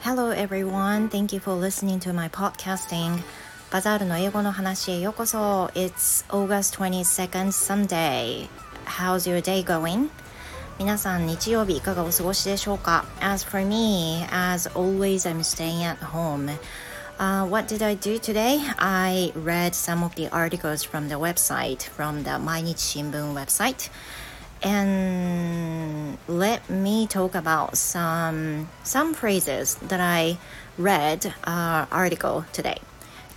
Hello everyone, thank you for listening to my podcasting. バザールの英語の話へようこそ。It's August 22nd Sunday. How's your day going? 皆さん日曜日いかがお過ごしでしょうか As for me, as always I'm staying at home. Uh, what did I do today? I read some of the articles from the website, from the 毎日新聞 website. And let me talk about some some phrases that I read uh, article today.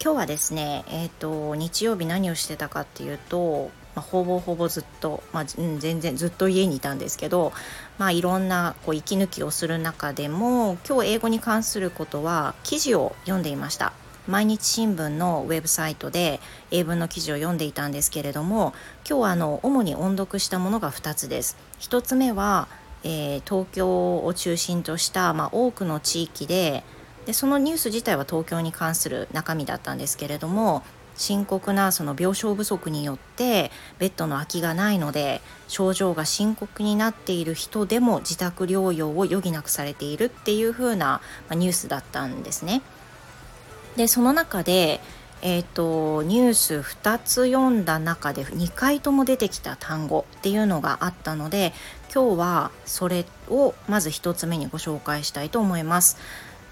今日はですね、えっ、ー、と日曜日何をしてたかっていうと、 まあ、ほぼほぼずっと、まあ、うん、全然ずっと家にいたんですけど、まあ、いろんなこう息抜きをする中でも今日英語に関することは記事を読んでいました。毎日新聞のウェブサイトで英文の記事を読んでいたんですけれども今日はあの主に音読したものが2つです。1つ目は、えー、東京を中心とした、まあ、多くの地域ででそのニュース自体は東京に関する中身だったんですけれども深刻なその病床不足によってベッドの空きがないので症状が深刻になっている人でも自宅療養を余儀なくされているっていう風なニュースだったんですね。でその中でえーと、ニュース2つ読んだ中で2回とも出てきた単語っていうのがあったので今日はそれをまず1つ目にご紹介したいと思います。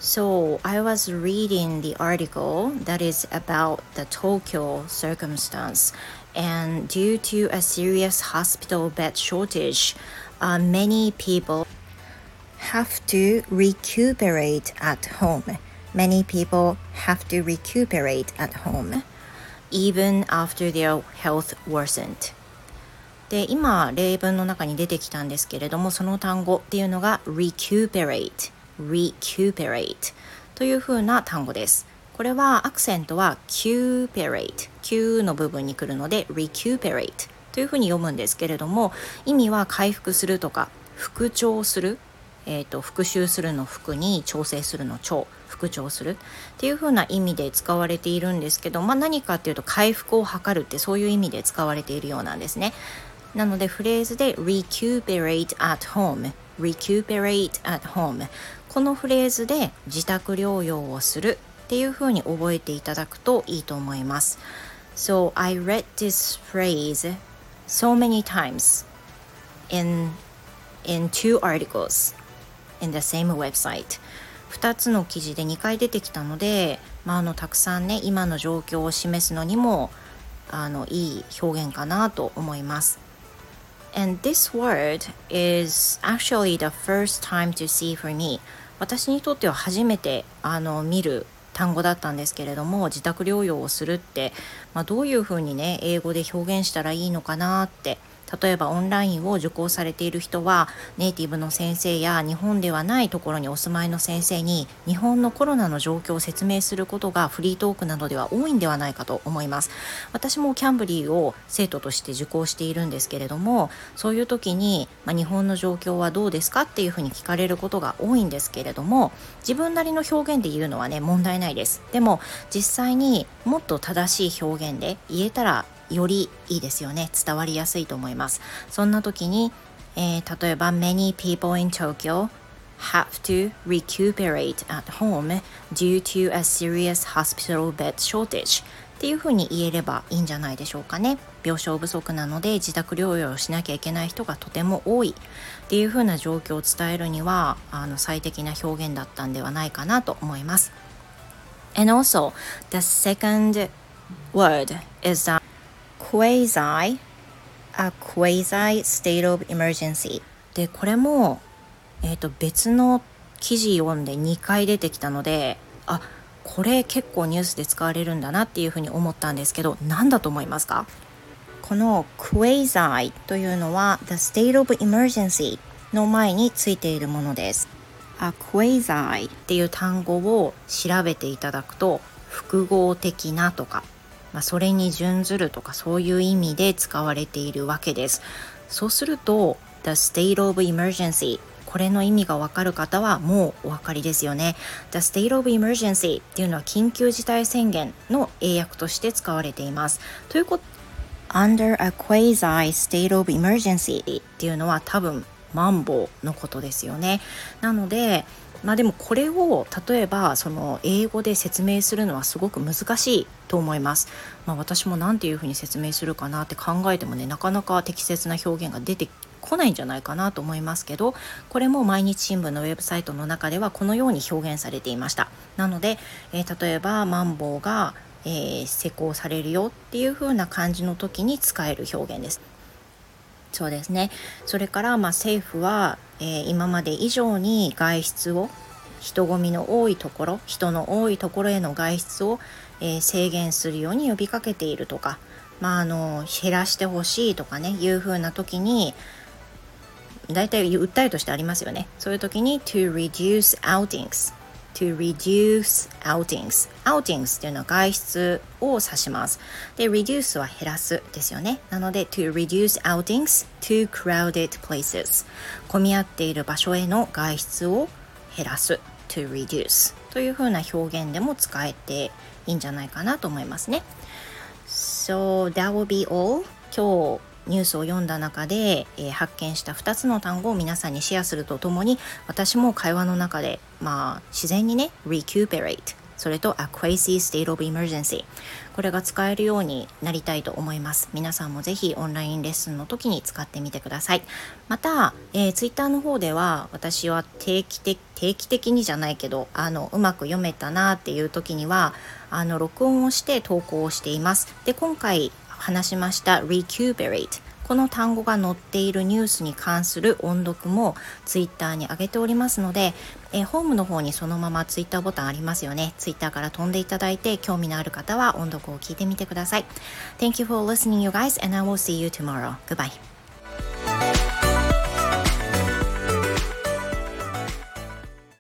So I was reading the article that is about the Tokyo circumstance, and due to a serious hospital bed shortage, uh, many people have to recuperate at home. Many people have to recuperate at home, even after their health worsened. で今例文の中に出てきたんですけれどもその単語っていうのが recuperate recuperate というふうな単語です。これはアクセントは cuperate Q の部分に来るので recuperate というふうに読むんですけれども意味は回復するとか復調する、えーと、復習するの服に調整するの調復調するっていうふうな意味で使われているんですけど、まあ、何かっていうと回復を図るってそういう意味で使われているようなんですね。なのでフレーズで recuperate at home recuperate at home このフレーズで自宅療養をするっていうふうに覚えていただくといいと思います。So I read this phrase so many times in, in two articles in the same website. 2つの記事で2回出てきたので、まあ、あのたくさんね今の状況を示すのにもあのいい表現かなと思います。And this word is actually the first time to see for me. 私にとっては初めてあの見る単語だったんですけれども自宅療養をするって、まあ、どういうふうにね英語で表現したらいいのかなって例えばオンラインを受講されている人はネイティブの先生や日本ではないところにお住まいの先生に日本のコロナの状況を説明することがフリートークなどでは多いんではないかと思います。私もキャンブリーを生徒として受講しているんですけれどもそういう時に、まあ、日本の状況はどうですかっていうふうに聞かれることが多いんですけれども自分なりの表現で言うのはね問題ないです。でも実際にもっと正しい表現で言えたらよりいいですよね。伝わりやすいと思います。そんな時に、えー、例えば Many people in Tokyo have to recuperate at home due to a serious hospital bed shortage っていうふうに言えればいいんじゃないでしょうかね。病床不足なので自宅療養をしなきゃいけない人がとても多い。っていうふうな状況を伝えるにはあの最適な表現だったんではないかなと思います。And also the second word is that quasi a quasi state of emergency でこれも、えーと、別の記事読んで2回出てきたのであこれ結構ニュースで使われるんだなっていうふうに思ったんですけど何だと思いますか？この quasi というのは the state of emergency の前についているものです。a quasi っていう単語を調べていただくと複合的なとかまあ、それに準ずるとかそういう意味で使われているわけです。そうすると The state of emergency これの意味がわかる方はもうお分かりですよね。The state of emergency っていうのは緊急事態宣言の英訳として使われています。ということ under a quasi state of emergency っていうのは多分マンボウのことですよね。なのでまあでもこれを例えばその英語で説明するのはすごく難しいと思います。まあ、私も何ていうふうに説明するかなって考えてもねなかなか適切な表現が出てこないんじゃないかなと思いますけどこれも毎日新聞のウェブサイトの中ではこのように表現されていました。なので、えー、例えばマンボウが、えー、施行されるよっていう風な感じの時に使える表現です。そうですね。それからまあ政府は、えー、今まで以上に外出を人混みの多いところ人の多いところへの外出を、えー、制限するように呼びかけているとか、まあ、あの減らしてほしいとかねいうふうな時に大体訴えとしてありますよね。そういう時に to reduce outings to reduce outings outings っていうのは外出を指します。で、reduce は減らすですよね。なので to reduce outings to crowded places 混み合っている場所への外出を減らす to reduce というふうな表現でも使えていいんじゃないかなと思いますね。So that will be all 今日ニュースを読んだ中で、えー、発見した2つの単語を皆さんにシェアするとともに私も会話の中で、まあ、自然にね recuperate それと a crazy state of emergency これが使えるようになりたいと思います。皆さんもぜひオンラインレッスンの時に使ってみてください。また、えー、ツイッターの方では私は定期的定期的にじゃないけどあのうまく読めたなっていう時にはあの録音をして投稿をしています。で今回話しました recuperate この単語が載っているニュースに関する音読もツイッターに上げておりますので、え、ホームの方にそのままツイッターボタンありますよね。ツイッターから飛んでいただいて興味のある方は音読を聞いてみてください。Thank you for listening you guys and I will see you tomorrow. Goodbye.